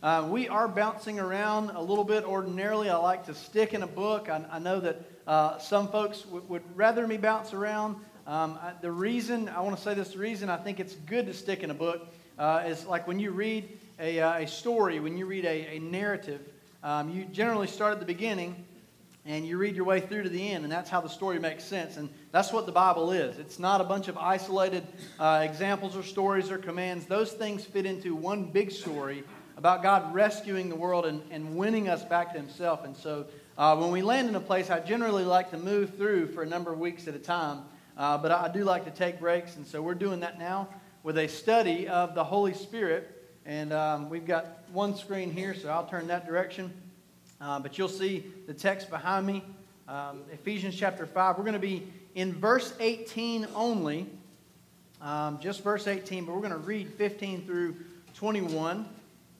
Uh, we are bouncing around a little bit ordinarily. I like to stick in a book. I, I know that uh, some folks w- would rather me bounce around. Um, I, the reason, I want to say this, the reason I think it's good to stick in a book uh, is like when you read a, uh, a story, when you read a, a narrative, um, you generally start at the beginning and you read your way through to the end, and that's how the story makes sense. And that's what the Bible is. It's not a bunch of isolated uh, examples or stories or commands. Those things fit into one big story about God rescuing the world and, and winning us back to Himself. And so uh, when we land in a place, I generally like to move through for a number of weeks at a time. Uh, but I do like to take breaks, and so we're doing that now with a study of the Holy Spirit. And um, we've got one screen here, so I'll turn that direction. Uh, but you'll see the text behind me, um, Ephesians chapter 5. We're going to be in verse 18 only, um, just verse 18, but we're going to read 15 through 21.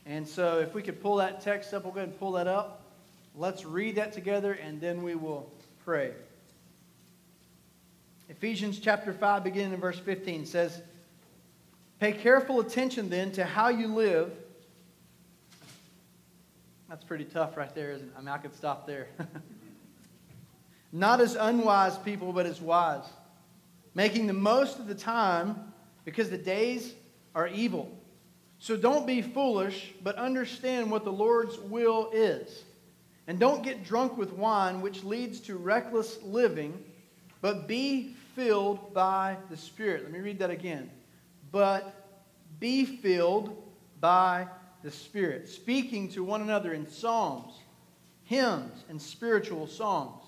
And so if we could pull that text up, we'll go ahead and pull that up. Let's read that together, and then we will pray. Ephesians chapter 5, beginning in verse 15, says, Pay careful attention then to how you live. That's pretty tough right there, isn't it? I mean, I could stop there. Not as unwise people, but as wise, making the most of the time because the days are evil. So don't be foolish, but understand what the Lord's will is. And don't get drunk with wine, which leads to reckless living, but be filled by the Spirit. Let me read that again. But be filled by the Spirit, speaking to one another in psalms, hymns, and spiritual songs,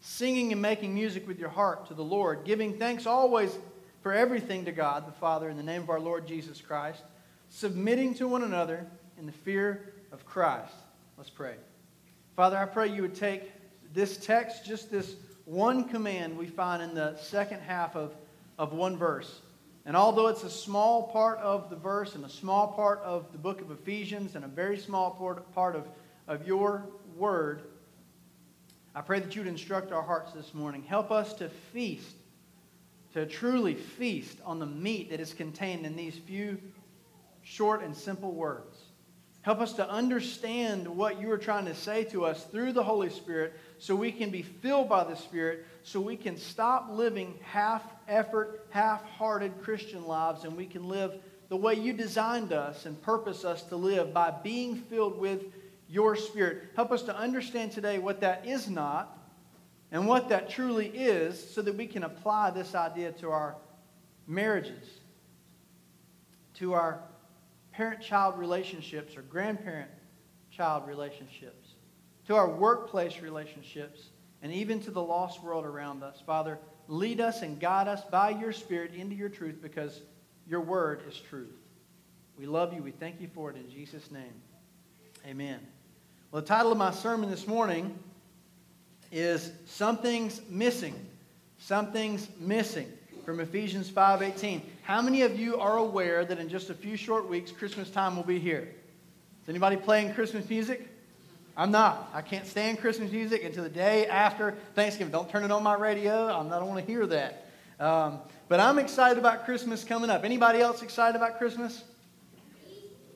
singing and making music with your heart to the Lord, giving thanks always for everything to God the Father in the name of our Lord Jesus Christ submitting to one another in the fear of Christ. Let's pray. Father, I pray you would take this text, just this one command we find in the second half of, of one verse. And although it's a small part of the verse and a small part of the book of Ephesians and a very small part part of, of your word, I pray that you would instruct our hearts this morning. Help us to feast, to truly feast on the meat that is contained in these few short and simple words. Help us to understand what you are trying to say to us through the Holy Spirit so we can be filled by the Spirit, so we can stop living half effort, half hearted Christian lives, and we can live the way you designed us and purpose us to live by being filled with your Spirit. Help us to understand today what that is not and what that truly is so that we can apply this idea to our marriages, to our parent child relationships or grandparent child relationships, to our workplace relationships, and even to the lost world around us. Father, lead us and guide us by your Spirit into your truth because your word is truth. We love you. We thank you for it in Jesus' name. Amen. Well, the title of my sermon this morning is Something's Missing. Something's Missing from Ephesians 5:18. How many of you are aware that in just a few short weeks Christmas time will be here? Is anybody playing Christmas music? I'm not. I can't stand Christmas music until the day after Thanksgiving. Don't turn it on my radio. I'm, I don't want to hear that. Um, but I'm excited about Christmas coming up. Anybody else excited about Christmas?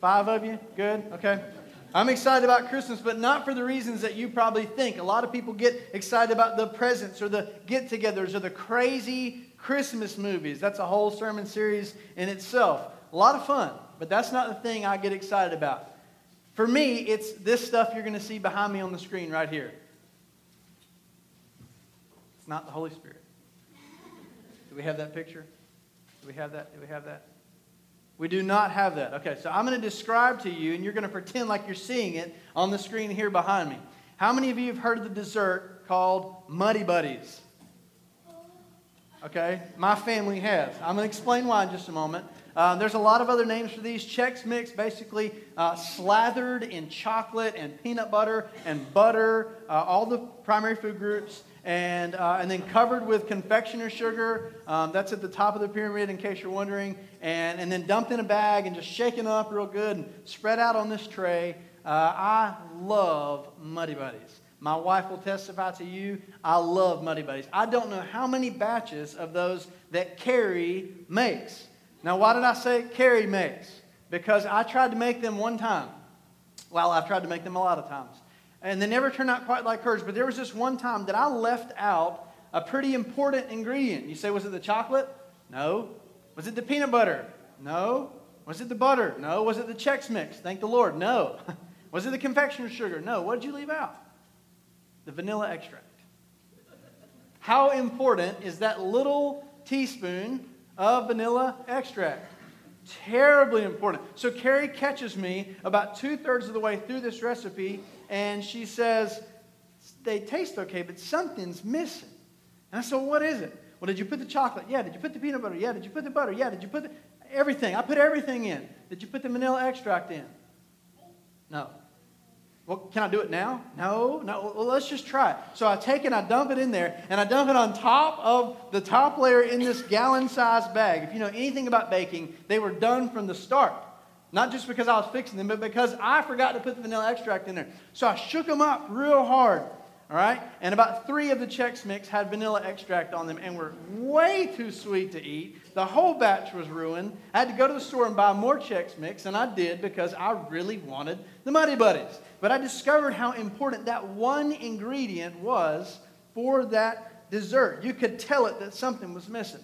Five of you? Good. Okay. I'm excited about Christmas, but not for the reasons that you probably think. A lot of people get excited about the presents or the get togethers or the crazy Christmas movies. That's a whole sermon series in itself. A lot of fun, but that's not the thing I get excited about. For me, it's this stuff you're going to see behind me on the screen right here. It's not the Holy Spirit. Do we have that picture? Do we have that? Do we have that? We do not have that. Okay, so I'm going to describe to you, and you're going to pretend like you're seeing it on the screen here behind me. How many of you have heard of the dessert called Muddy Buddies? Okay, my family has. I'm going to explain why in just a moment. Uh, there's a lot of other names for these. Chex Mix, basically uh, slathered in chocolate and peanut butter and butter, uh, all the primary food groups, and, uh, and then covered with confectioner sugar. Um, that's at the top of the pyramid, in case you're wondering. And, and then dumped in a bag and just shaken up real good and spread out on this tray. Uh, I love Muddy Buddies. My wife will testify to you. I love Muddy Buddies. I don't know how many batches of those that Carrie makes. Now, why did I say Carrie makes? Because I tried to make them one time. Well, I've tried to make them a lot of times. And they never turn out quite like hers. But there was this one time that I left out a pretty important ingredient. You say, was it the chocolate? No. Was it the peanut butter? No. Was it the butter? No. Was it the Chex Mix? Thank the Lord. No. was it the confectioner's sugar? No. What did you leave out? The vanilla extract. How important is that little teaspoon of vanilla extract? Terribly important. So Carrie catches me about two thirds of the way through this recipe, and she says, They taste okay, but something's missing. And I said, What is it? Well, did you put the chocolate? Yeah. Did you put the peanut butter? Yeah. Did you put the butter? Yeah. Did you put the, everything? I put everything in. Did you put the vanilla extract in? No. Well, can I do it now? No, no. Well, let's just try it. So I take it, I dump it in there, and I dump it on top of the top layer in this gallon sized bag. If you know anything about baking, they were done from the start. Not just because I was fixing them, but because I forgot to put the vanilla extract in there. So I shook them up real hard. All right? And about three of the Chex Mix had vanilla extract on them and were way too sweet to eat. The whole batch was ruined. I had to go to the store and buy more Chex Mix, and I did because I really wanted the Muddy Buddies. But I discovered how important that one ingredient was for that dessert. You could tell it that something was missing.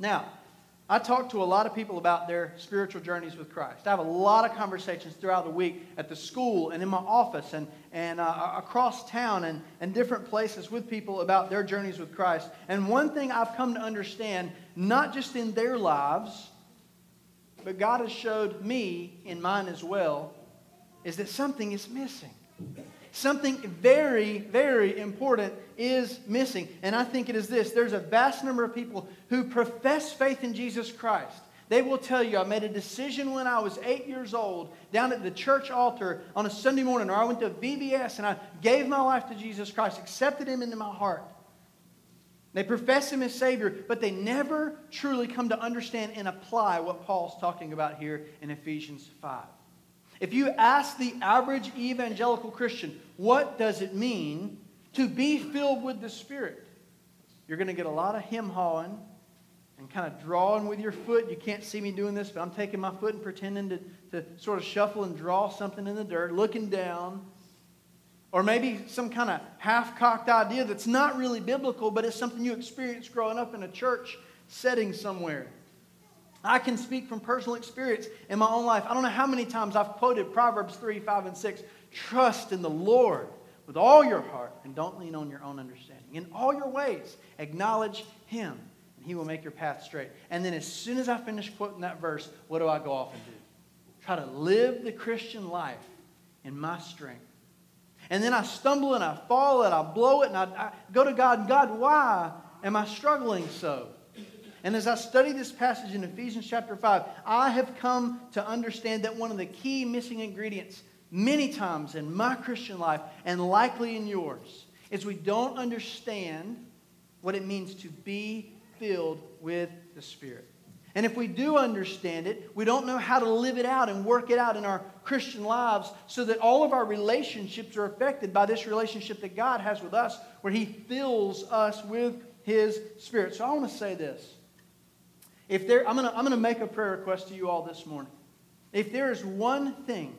Now, I talk to a lot of people about their spiritual journeys with Christ. I have a lot of conversations throughout the week at the school and in my office and, and uh, across town and, and different places with people about their journeys with Christ. And one thing I've come to understand, not just in their lives, but God has showed me in mine as well, is that something is missing. Something very, very important is missing. And I think it is this there's a vast number of people who profess faith in Jesus Christ. They will tell you, I made a decision when I was eight years old down at the church altar on a Sunday morning, or I went to VBS and I gave my life to Jesus Christ, accepted Him into my heart. They profess Him as Savior, but they never truly come to understand and apply what Paul's talking about here in Ephesians 5. If you ask the average evangelical Christian, what does it mean to be filled with the Spirit? You're going to get a lot of him hawing and kind of drawing with your foot. You can't see me doing this, but I'm taking my foot and pretending to, to sort of shuffle and draw something in the dirt, looking down. Or maybe some kind of half cocked idea that's not really biblical, but it's something you experienced growing up in a church setting somewhere. I can speak from personal experience in my own life. I don't know how many times I've quoted Proverbs 3, 5, and 6. Trust in the Lord with all your heart and don't lean on your own understanding. In all your ways, acknowledge Him, and He will make your path straight. And then, as soon as I finish quoting that verse, what do I go off and do? Try to live the Christian life in my strength. And then I stumble and I fall and I blow it and I, I go to God, and God, why am I struggling so? And as I study this passage in Ephesians chapter 5, I have come to understand that one of the key missing ingredients many times in my Christian life and likely in yours is we don't understand what it means to be filled with the Spirit. And if we do understand it, we don't know how to live it out and work it out in our Christian lives so that all of our relationships are affected by this relationship that God has with us, where He fills us with His Spirit. So I want to say this if there, I'm going to I'm gonna make a prayer request to you all this morning. If there is one thing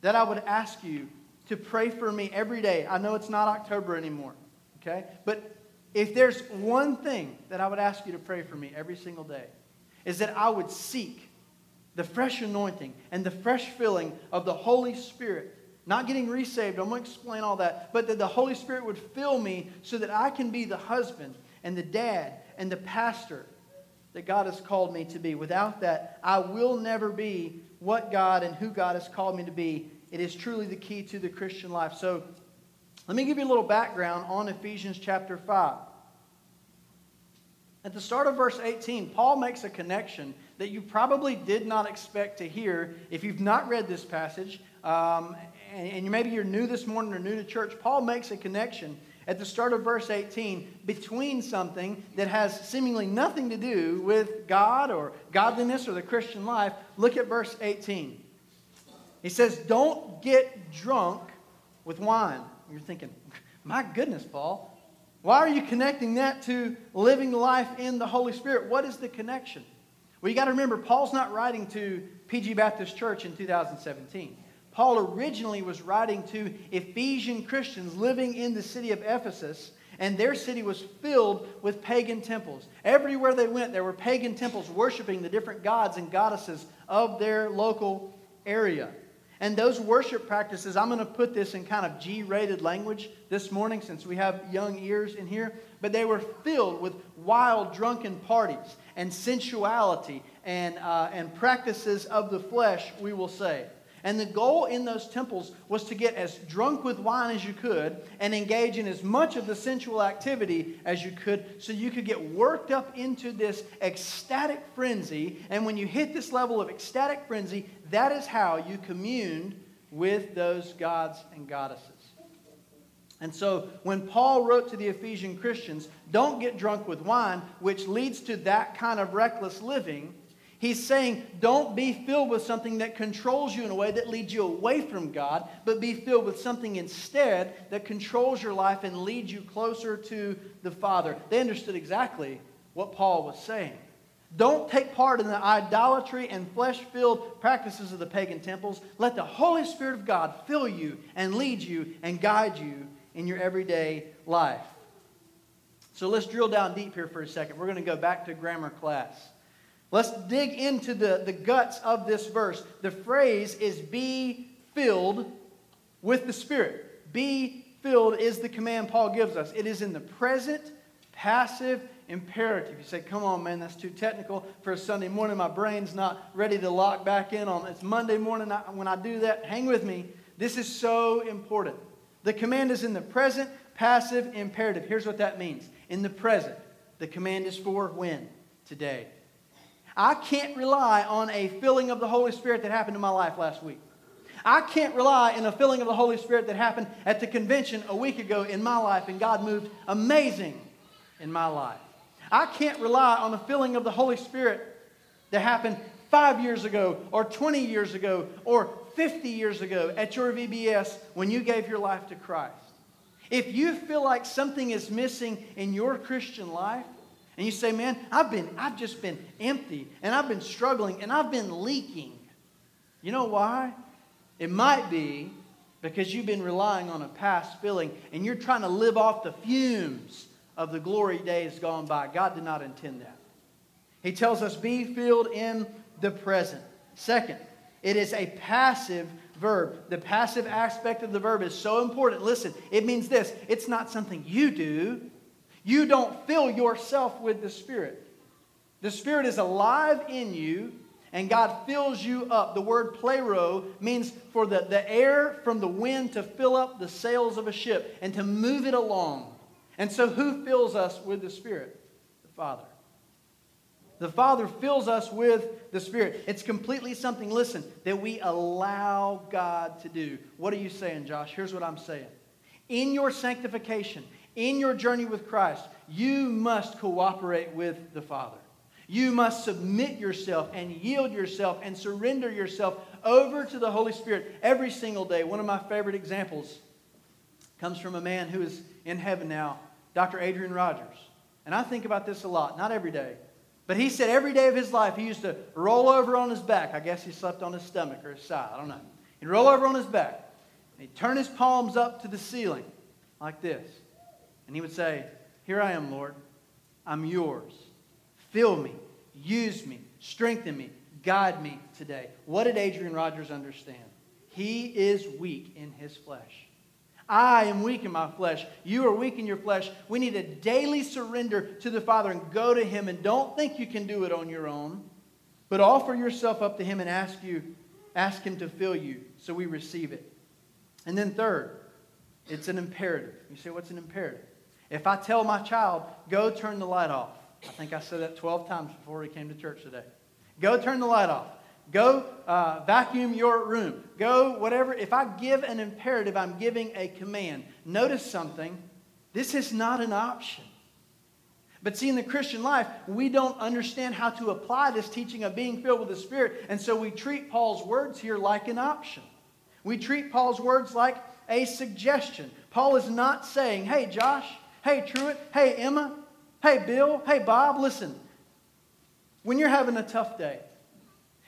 that I would ask you to pray for me every day, I know it's not October anymore, okay? But if there's one thing that I would ask you to pray for me every single day, is that I would seek the fresh anointing and the fresh filling of the Holy Spirit. Not getting resaved, I'm going to explain all that, but that the Holy Spirit would fill me so that I can be the husband and the dad and the pastor that God has called me to be. Without that, I will never be what God and who God has called me to be. It is truly the key to the Christian life. So, let me give you a little background on Ephesians chapter 5. At the start of verse 18, Paul makes a connection that you probably did not expect to hear if you've not read this passage. Um, and, and maybe you're new this morning or new to church. Paul makes a connection at the start of verse 18 between something that has seemingly nothing to do with God or godliness or the Christian life. Look at verse 18. He says, Don't get drunk with wine. You're thinking, My goodness, Paul, why are you connecting that to living life in the Holy Spirit? What is the connection? Well, you got to remember, Paul's not writing to PG Baptist Church in 2017. Paul originally was writing to Ephesian Christians living in the city of Ephesus, and their city was filled with pagan temples. Everywhere they went, there were pagan temples worshiping the different gods and goddesses of their local area. And those worship practices, I'm going to put this in kind of G rated language this morning since we have young ears in here, but they were filled with wild, drunken parties and sensuality and, uh, and practices of the flesh, we will say. And the goal in those temples was to get as drunk with wine as you could and engage in as much of the sensual activity as you could so you could get worked up into this ecstatic frenzy. And when you hit this level of ecstatic frenzy, that is how you communed with those gods and goddesses. And so when Paul wrote to the Ephesian Christians, don't get drunk with wine, which leads to that kind of reckless living He's saying, don't be filled with something that controls you in a way that leads you away from God, but be filled with something instead that controls your life and leads you closer to the Father. They understood exactly what Paul was saying. Don't take part in the idolatry and flesh filled practices of the pagan temples. Let the Holy Spirit of God fill you and lead you and guide you in your everyday life. So let's drill down deep here for a second. We're going to go back to grammar class. Let's dig into the, the guts of this verse. The phrase is be filled with the Spirit. Be filled is the command Paul gives us. It is in the present, passive, imperative. You say, come on, man, that's too technical for a Sunday morning. My brain's not ready to lock back in on it. It's Monday morning when I do that. Hang with me. This is so important. The command is in the present, passive, imperative. Here's what that means. In the present, the command is for when? Today. I can't rely on a filling of the Holy Spirit that happened in my life last week. I can't rely on a filling of the Holy Spirit that happened at the convention a week ago in my life, and God moved amazing in my life. I can't rely on a filling of the Holy Spirit that happened five years ago, or 20 years ago, or 50 years ago at your VBS when you gave your life to Christ. If you feel like something is missing in your Christian life, and you say, man, I've been, I've just been empty and I've been struggling and I've been leaking. You know why? It might be because you've been relying on a past filling and you're trying to live off the fumes of the glory days gone by. God did not intend that. He tells us, be filled in the present. Second, it is a passive verb. The passive aspect of the verb is so important. Listen, it means this it's not something you do, you don't fill yourself with the Spirit. The Spirit is alive in you, and God fills you up. The word plero means for the, the air from the wind to fill up the sails of a ship and to move it along. And so, who fills us with the Spirit? The Father. The Father fills us with the Spirit. It's completely something, listen, that we allow God to do. What are you saying, Josh? Here's what I'm saying. In your sanctification, in your journey with Christ, you must cooperate with the Father. You must submit yourself and yield yourself and surrender yourself over to the Holy Spirit every single day. One of my favorite examples comes from a man who is in heaven now, Dr. Adrian Rogers. And I think about this a lot, not every day. But he said every day of his life he used to roll over on his back. I guess he slept on his stomach or his side. I don't know. He'd roll over on his back. And he'd turn his palms up to the ceiling like this. And he would say, Here I am, Lord. I'm yours. Fill me, use me, strengthen me, guide me today. What did Adrian Rogers understand? He is weak in his flesh. I am weak in my flesh. You are weak in your flesh. We need a daily surrender to the Father and go to Him and don't think you can do it on your own, but offer yourself up to Him and ask you, ask Him to fill you so we receive it. And then third, it's an imperative. You say, what's an imperative? If I tell my child, go turn the light off, I think I said that 12 times before he came to church today. Go turn the light off. Go uh, vacuum your room. Go whatever. If I give an imperative, I'm giving a command. Notice something. This is not an option. But see, in the Christian life, we don't understand how to apply this teaching of being filled with the Spirit. And so we treat Paul's words here like an option. We treat Paul's words like a suggestion. Paul is not saying, hey, Josh, Hey, Truett. Hey, Emma. Hey, Bill. Hey, Bob. Listen, when you're having a tough day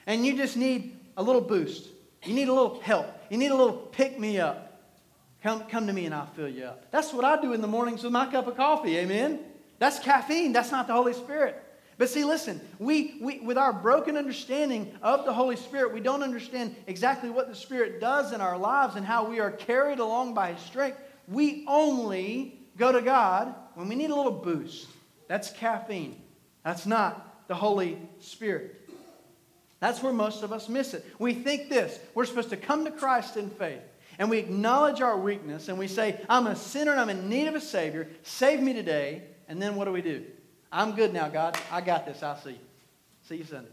and you just need a little boost, You need a little help. You need a little pick me up. Come, come to me and I'll fill you up. That's what I do in the mornings with my cup of coffee. Amen. That's caffeine. That's not the Holy Spirit. But see, listen, we, we, with our broken understanding of the Holy Spirit, we don't understand exactly what the Spirit does in our lives and how we are carried along by His strength. We only go to God when we need a little boost. That's caffeine. That's not the Holy Spirit. That's where most of us miss it. We think this we're supposed to come to Christ in faith and we acknowledge our weakness and we say, I'm a sinner and I'm in need of a Savior. Save me today. And then what do we do? I'm good now, God. I got this. I'll see you. See you Sunday.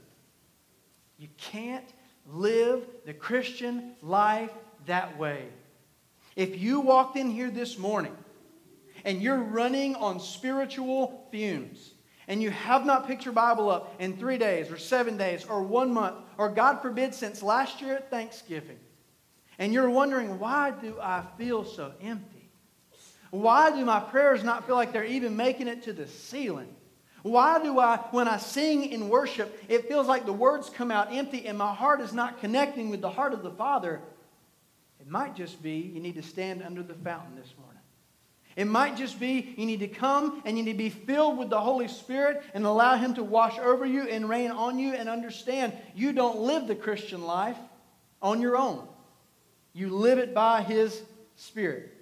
You can't live the Christian life that way. If you walked in here this morning and you're running on spiritual fumes, and you have not picked your Bible up in three days or seven days or one month, or God forbid, since last year at Thanksgiving, and you're wondering, why do I feel so empty? Why do my prayers not feel like they're even making it to the ceiling? Why do I, when I sing in worship, it feels like the words come out empty and my heart is not connecting with the heart of the Father? It might just be you need to stand under the fountain this morning. It might just be you need to come and you need to be filled with the Holy Spirit and allow Him to wash over you and rain on you and understand you don't live the Christian life on your own. You live it by His Spirit.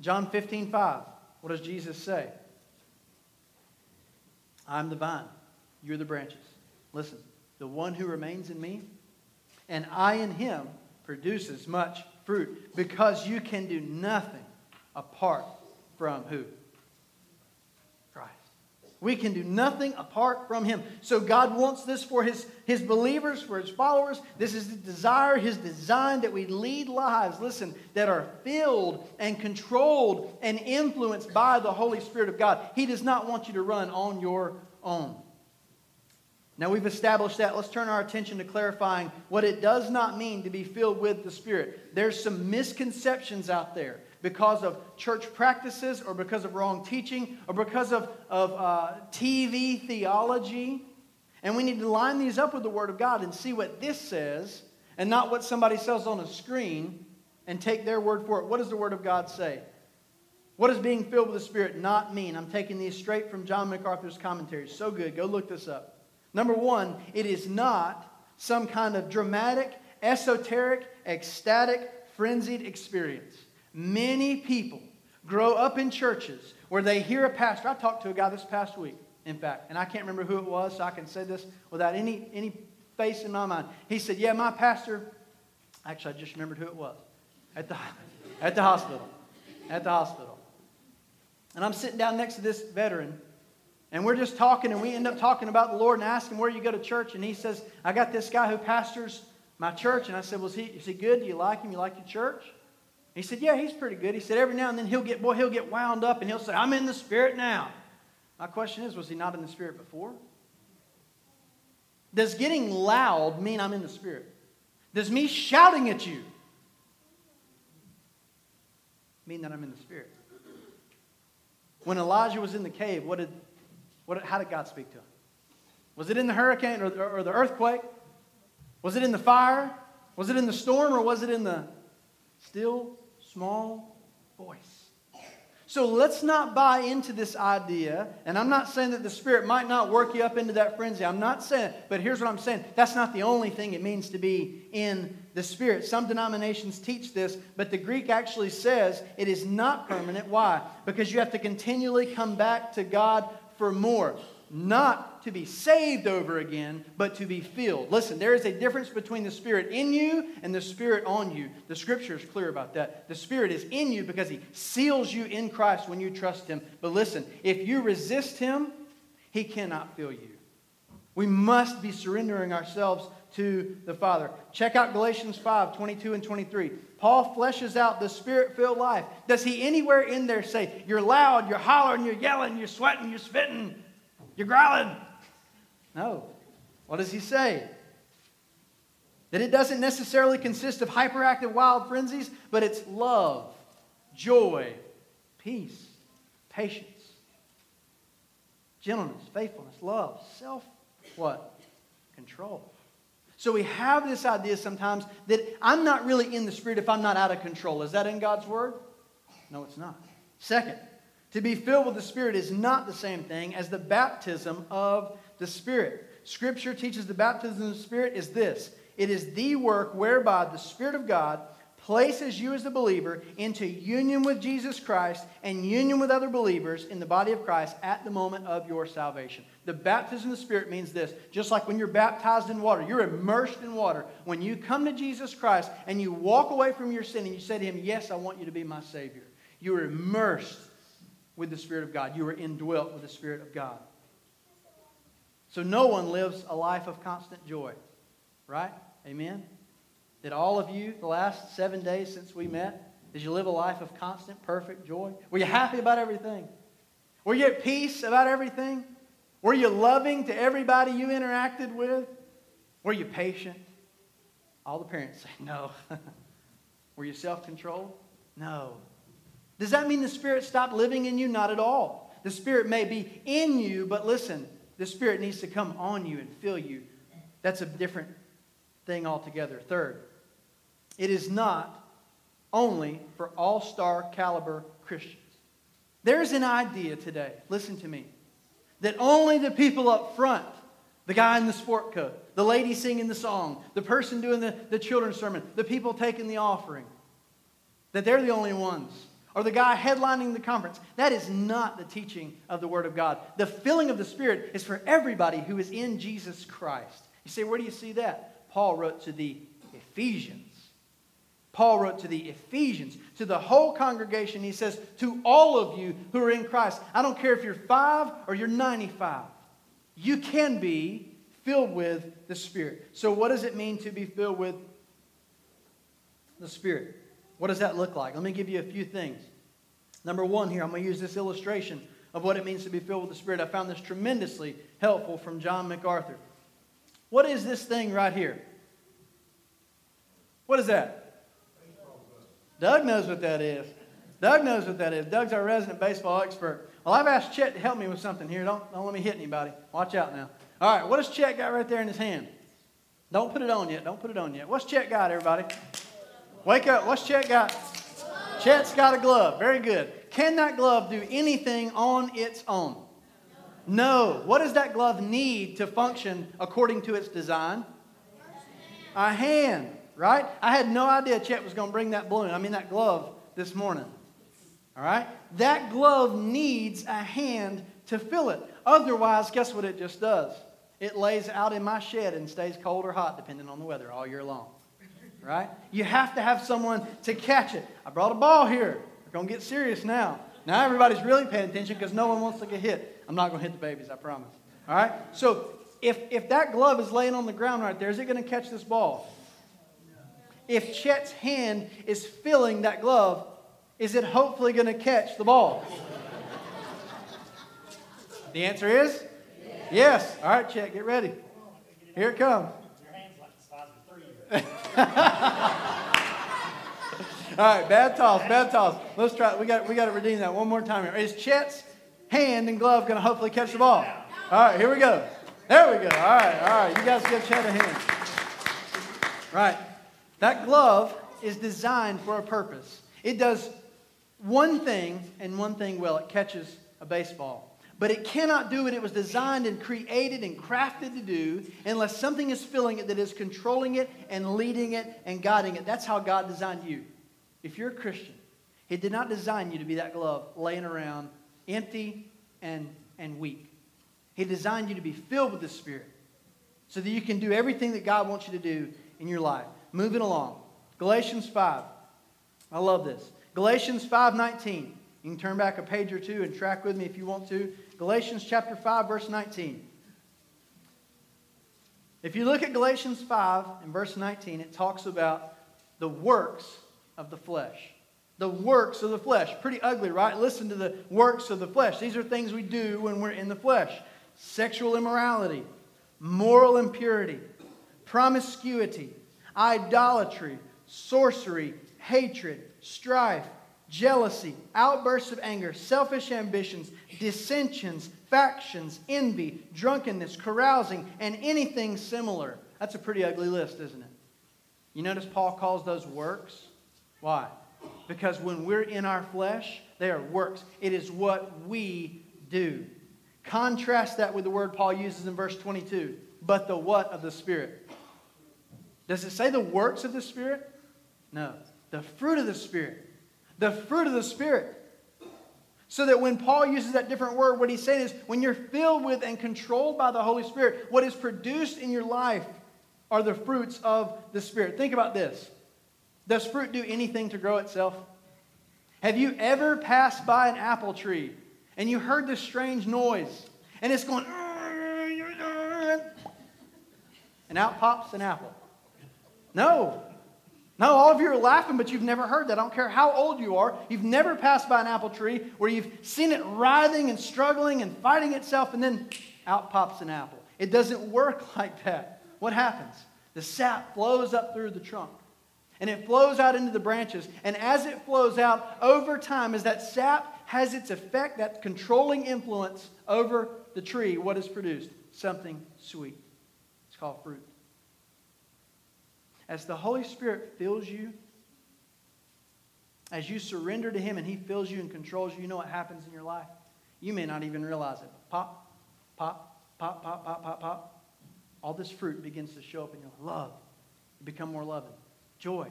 John 15, 5. What does Jesus say? I'm the vine, you're the branches. Listen, the one who remains in me and I in him produces much fruit because you can do nothing apart from who? Christ. We can do nothing apart from Him. So God wants this for His, his believers, for His followers. This is the desire, His design that we lead lives, listen, that are filled and controlled and influenced by the Holy Spirit of God. He does not want you to run on your own. Now we've established that. Let's turn our attention to clarifying what it does not mean to be filled with the Spirit. There's some misconceptions out there because of church practices or because of wrong teaching or because of, of uh, TV theology. And we need to line these up with the Word of God and see what this says and not what somebody says on a screen and take their word for it. What does the Word of God say? What does being filled with the Spirit not mean? I'm taking these straight from John MacArthur's commentaries. So good. Go look this up. Number one, it is not some kind of dramatic, esoteric, ecstatic, frenzied experience. Many people grow up in churches where they hear a pastor. I talked to a guy this past week, in fact, and I can't remember who it was, so I can say this without any, any face in my mind. He said, Yeah, my pastor, actually, I just remembered who it was at the, at the hospital. At the hospital. And I'm sitting down next to this veteran, and we're just talking, and we end up talking about the Lord and asking where you go to church. And he says, I got this guy who pastors my church. And I said, Was he, is he good? Do you like him? You like your church? He said, Yeah, he's pretty good. He said, Every now and then he'll get, boy, he'll get wound up and he'll say, I'm in the Spirit now. My question is, was he not in the Spirit before? Does getting loud mean I'm in the Spirit? Does me shouting at you mean that I'm in the Spirit? When Elijah was in the cave, what did, what, how did God speak to him? Was it in the hurricane or, or the earthquake? Was it in the fire? Was it in the storm or was it in the still small voice. So let's not buy into this idea. And I'm not saying that the Spirit might not work you up into that frenzy. I'm not saying, but here's what I'm saying. That's not the only thing it means to be in the Spirit. Some denominations teach this, but the Greek actually says it is not permanent. Why? Because you have to continually come back to God for more not to be saved over again, but to be filled. Listen, there is a difference between the Spirit in you and the Spirit on you. The Scripture is clear about that. The Spirit is in you because He seals you in Christ when you trust Him. But listen, if you resist Him, He cannot fill you. We must be surrendering ourselves to the Father. Check out Galatians 5 22 and 23. Paul fleshes out the spirit filled life. Does he anywhere in there say, You're loud, you're hollering, you're yelling, you're sweating, you're spitting? You're growling. No. What does he say? That it doesn't necessarily consist of hyperactive wild frenzies, but it's love, joy, peace, patience, gentleness, faithfulness, love, self what? Control. So we have this idea sometimes that I'm not really in the Spirit if I'm not out of control. Is that in God's Word? No, it's not. Second, to be filled with the Spirit is not the same thing as the baptism of the Spirit. Scripture teaches the baptism of the Spirit is this it is the work whereby the Spirit of God places you as a believer into union with Jesus Christ and union with other believers in the body of Christ at the moment of your salvation. The baptism of the Spirit means this just like when you're baptized in water, you're immersed in water. When you come to Jesus Christ and you walk away from your sin and you say to Him, Yes, I want you to be my Savior, you are immersed with the Spirit of God. You are indwelt with the Spirit of God. So no one lives a life of constant joy, right? Amen? Did all of you, the last seven days since we met, did you live a life of constant, perfect joy? Were you happy about everything? Were you at peace about everything? Were you loving to everybody you interacted with? Were you patient? All the parents say no. Were you self controlled? No. Does that mean the Spirit stopped living in you? Not at all. The Spirit may be in you, but listen, the Spirit needs to come on you and fill you. That's a different thing altogether. Third, it is not only for all star caliber Christians. There's an idea today, listen to me, that only the people up front, the guy in the sport coat, the lady singing the song, the person doing the, the children's sermon, the people taking the offering, that they're the only ones. Or the guy headlining the conference. That is not the teaching of the Word of God. The filling of the Spirit is for everybody who is in Jesus Christ. You say, where do you see that? Paul wrote to the Ephesians. Paul wrote to the Ephesians, to the whole congregation. He says, To all of you who are in Christ, I don't care if you're five or you're 95, you can be filled with the Spirit. So, what does it mean to be filled with the Spirit? What does that look like? Let me give you a few things. Number one, here, I'm going to use this illustration of what it means to be filled with the Spirit. I found this tremendously helpful from John MacArthur. What is this thing right here? What is that? Doug knows what that is. Doug knows what that is. Doug's our resident baseball expert. Well, I've asked Chet to help me with something here. Don't, don't let me hit anybody. Watch out now. All right, what does Chet got right there in his hand? Don't put it on yet. Don't put it on yet. What's Chet got, everybody? Wake up. What's Chet got? Chet's got a glove. Very good. Can that glove do anything on its own? No. What does that glove need to function according to its design? A hand right? I had no idea Chet was going to bring that balloon, I mean that glove, this morning. All right? That glove needs a hand to fill it. Otherwise, guess what it just does? It lays out in my shed and stays cold or hot, depending on the weather, all year long. Right? You have to have someone to catch it. I brought a ball here. We're going to get serious now. Now everybody's really paying attention because no one wants to get hit. I'm not going to hit the babies, I promise. All right? So if, if that glove is laying on the ground right there, is it going to catch this ball? if Chet's hand is filling that glove, is it hopefully going to catch the ball? the answer is yes. yes. All right, Chet, get ready. Here it comes. All right, bad toss, bad toss. Let's try. It. We got we got to redeem that one more time here. Is Chet's hand and glove going to hopefully catch the ball? All right, here we go. There we go. All right, all right. You guys give Chet a hand. Right. That glove is designed for a purpose. It does one thing and one thing well it catches a baseball. But it cannot do what it was designed and created and crafted to do unless something is filling it that is controlling it and leading it and guiding it. That's how God designed you. If you're a Christian, He did not design you to be that glove laying around empty and, and weak. He designed you to be filled with the Spirit so that you can do everything that God wants you to do in your life. Moving along. Galatians 5. I love this. Galatians 5:19. You can turn back a page or two and track with me if you want to. Galatians chapter 5 verse 19. If you look at Galatians 5 and verse 19, it talks about the works of the flesh. The works of the flesh. Pretty ugly, right? Listen to the works of the flesh. These are things we do when we're in the flesh sexual immorality, moral impurity, promiscuity, idolatry, sorcery, hatred, strife, jealousy, outbursts of anger, selfish ambitions, dissensions, factions, envy, drunkenness, carousing, and anything similar. That's a pretty ugly list, isn't it? You notice Paul calls those works? Why? Because when we're in our flesh, they are works. It is what we do. Contrast that with the word Paul uses in verse 22 but the what of the Spirit? Does it say the works of the Spirit? No. The fruit of the Spirit. The fruit of the Spirit. So that when Paul uses that different word, what he's saying is when you're filled with and controlled by the Holy Spirit, what is produced in your life are the fruits of the Spirit. Think about this. Does fruit do anything to grow itself? Have you ever passed by an apple tree and you heard this strange noise and it's going, and out pops an apple? No. No, all of you are laughing, but you've never heard that. I don't care how old you are. You've never passed by an apple tree where you've seen it writhing and struggling and fighting itself, and then out pops an apple. It doesn't work like that. What happens? The sap flows up through the trunk and it flows out into the branches. And as it flows out over time, as that sap has its effect, that controlling influence over the tree, what is produced? Something sweet. It's called fruit. As the Holy Spirit fills you, as you surrender to Him and He fills you and controls you, you know what happens in your life? You may not even realize it. Pop, pop, pop, pop, pop, pop, pop. All this fruit begins to show up in your love. You become more loving, joy.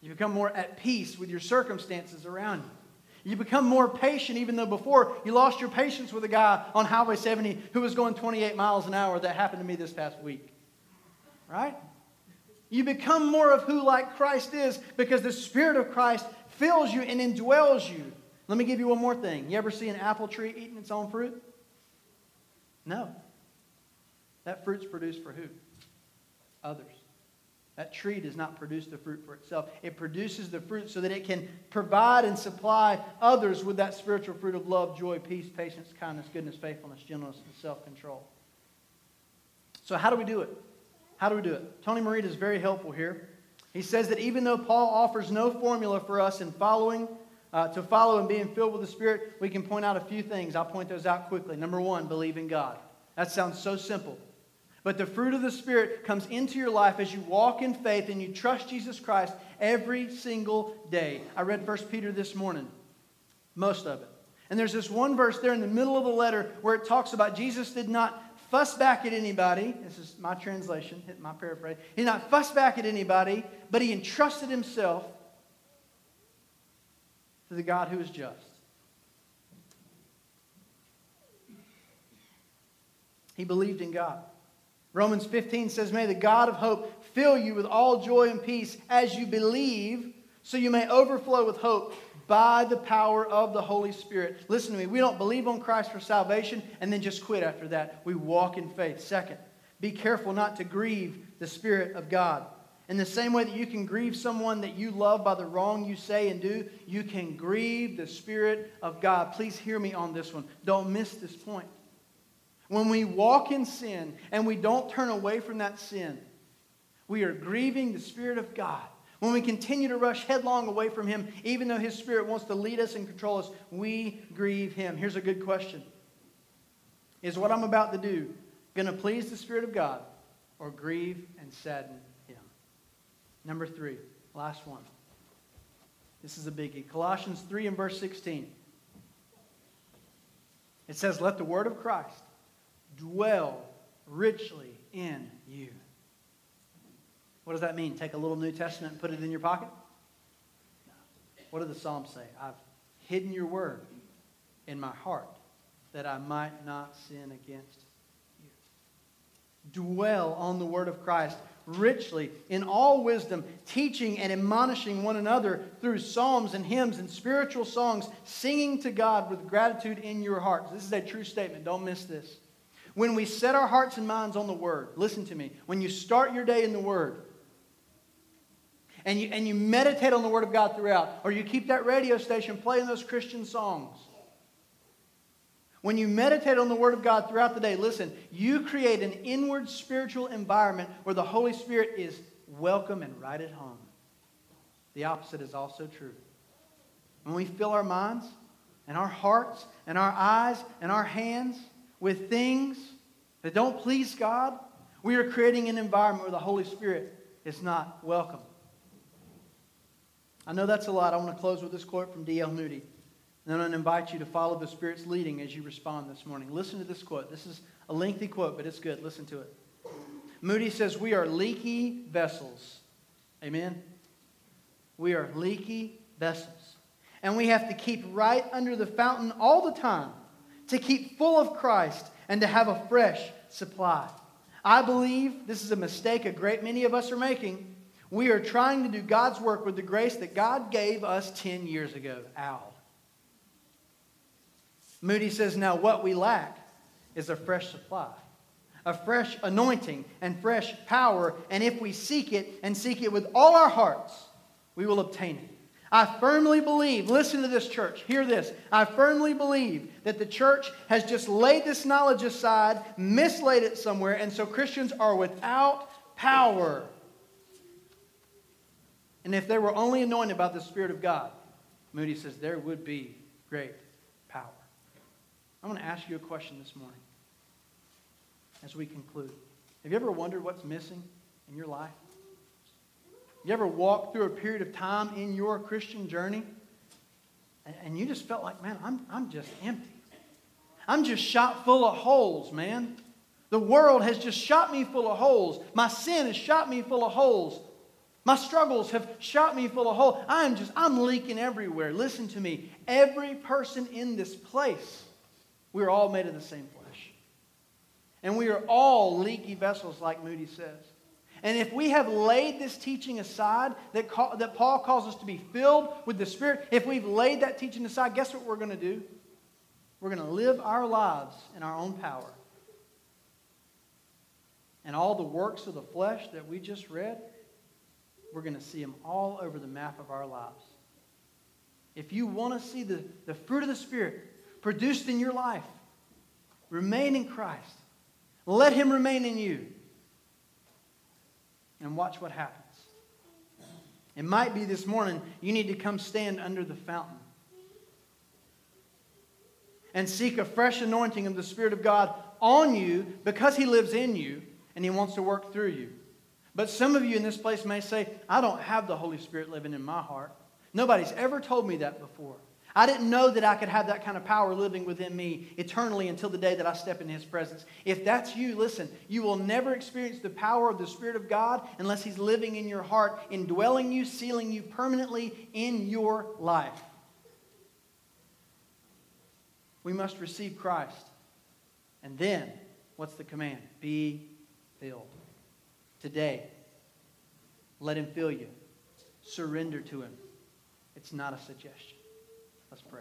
You become more at peace with your circumstances around you. You become more patient, even though before you lost your patience with a guy on Highway 70 who was going 28 miles an hour. That happened to me this past week. Right? You become more of who like Christ is because the Spirit of Christ fills you and indwells you. Let me give you one more thing. You ever see an apple tree eating its own fruit? No. That fruit's produced for who? Others. That tree does not produce the fruit for itself. It produces the fruit so that it can provide and supply others with that spiritual fruit of love, joy, peace, patience, kindness, goodness, faithfulness, gentleness, and self control. So, how do we do it? How do we do it? Tony Merida is very helpful here. He says that even though Paul offers no formula for us in following, uh, to follow and being filled with the Spirit, we can point out a few things. I'll point those out quickly. Number one, believe in God. That sounds so simple. But the fruit of the Spirit comes into your life as you walk in faith and you trust Jesus Christ every single day. I read 1 Peter this morning, most of it. And there's this one verse there in the middle of the letter where it talks about Jesus did not fuss back at anybody. This is my translation, my paraphrase. He did not fuss back at anybody, but he entrusted himself to the God who is just. He believed in God. Romans 15 says, May the God of hope fill you with all joy and peace as you believe, so you may overflow with hope by the power of the Holy Spirit. Listen to me. We don't believe on Christ for salvation and then just quit after that. We walk in faith. Second, be careful not to grieve the Spirit of God. In the same way that you can grieve someone that you love by the wrong you say and do, you can grieve the Spirit of God. Please hear me on this one. Don't miss this point. When we walk in sin and we don't turn away from that sin, we are grieving the Spirit of God. When we continue to rush headlong away from Him, even though His Spirit wants to lead us and control us, we grieve Him. Here's a good question Is what I'm about to do going to please the Spirit of God or grieve and sadden Him? Number three, last one. This is a biggie. Colossians 3 and verse 16. It says, Let the word of Christ dwell richly in you. What does that mean? Take a little New Testament and put it in your pocket? No. What do the Psalms say? I've hidden your word in my heart that I might not sin against you. Dwell on the word of Christ richly in all wisdom, teaching and admonishing one another through psalms and hymns and spiritual songs, singing to God with gratitude in your hearts. This is a true statement. Don't miss this. When we set our hearts and minds on the Word, listen to me. When you start your day in the Word, and you, and you meditate on the Word of God throughout, or you keep that radio station playing those Christian songs. When you meditate on the Word of God throughout the day, listen, you create an inward spiritual environment where the Holy Spirit is welcome and right at home. The opposite is also true. When we fill our minds and our hearts and our eyes and our hands with things that don't please God, We are creating an environment where the Holy Spirit is not welcome. I know that's a lot. I want to close with this quote from D.L. Moody. And then I'm going to invite you to follow the Spirit's leading as you respond this morning. Listen to this quote. This is a lengthy quote, but it's good. Listen to it. Moody says, We are leaky vessels. Amen? We are leaky vessels. And we have to keep right under the fountain all the time to keep full of Christ and to have a fresh supply. I believe this is a mistake a great many of us are making. We are trying to do God's work with the grace that God gave us 10 years ago. Ow. Moody says, Now what we lack is a fresh supply, a fresh anointing and fresh power. And if we seek it and seek it with all our hearts, we will obtain it. I firmly believe, listen to this church, hear this. I firmly believe that the church has just laid this knowledge aside, mislaid it somewhere, and so Christians are without power. And if they were only anointed by the Spirit of God, Moody says there would be great power. I want to ask you a question this morning as we conclude. Have you ever wondered what's missing in your life? You ever walked through a period of time in your Christian journey and you just felt like, man, I'm, I'm just empty. I'm just shot full of holes, man. The world has just shot me full of holes. My sin has shot me full of holes. My struggles have shot me full of holes. I am just, I'm leaking everywhere. Listen to me. Every person in this place, we're all made of the same flesh. And we are all leaky vessels, like Moody says. And if we have laid this teaching aside that, call, that Paul calls us to be filled with the Spirit, if we've laid that teaching aside, guess what we're going to do? We're going to live our lives in our own power. And all the works of the flesh that we just read, we're going to see them all over the map of our lives. If you want to see the, the fruit of the Spirit produced in your life, remain in Christ. Let Him remain in you and watch what happens. It might be this morning you need to come stand under the fountain and seek a fresh anointing of the Spirit of God on you because He lives in you and He wants to work through you. But some of you in this place may say, I don't have the Holy Spirit living in my heart. Nobody's ever told me that before. I didn't know that I could have that kind of power living within me eternally until the day that I step in His presence. If that's you, listen, you will never experience the power of the Spirit of God unless He's living in your heart, indwelling you, sealing you permanently in your life. We must receive Christ. And then, what's the command? Be filled. Today, let Him fill you. Surrender to Him. It's not a suggestion. Let's pray.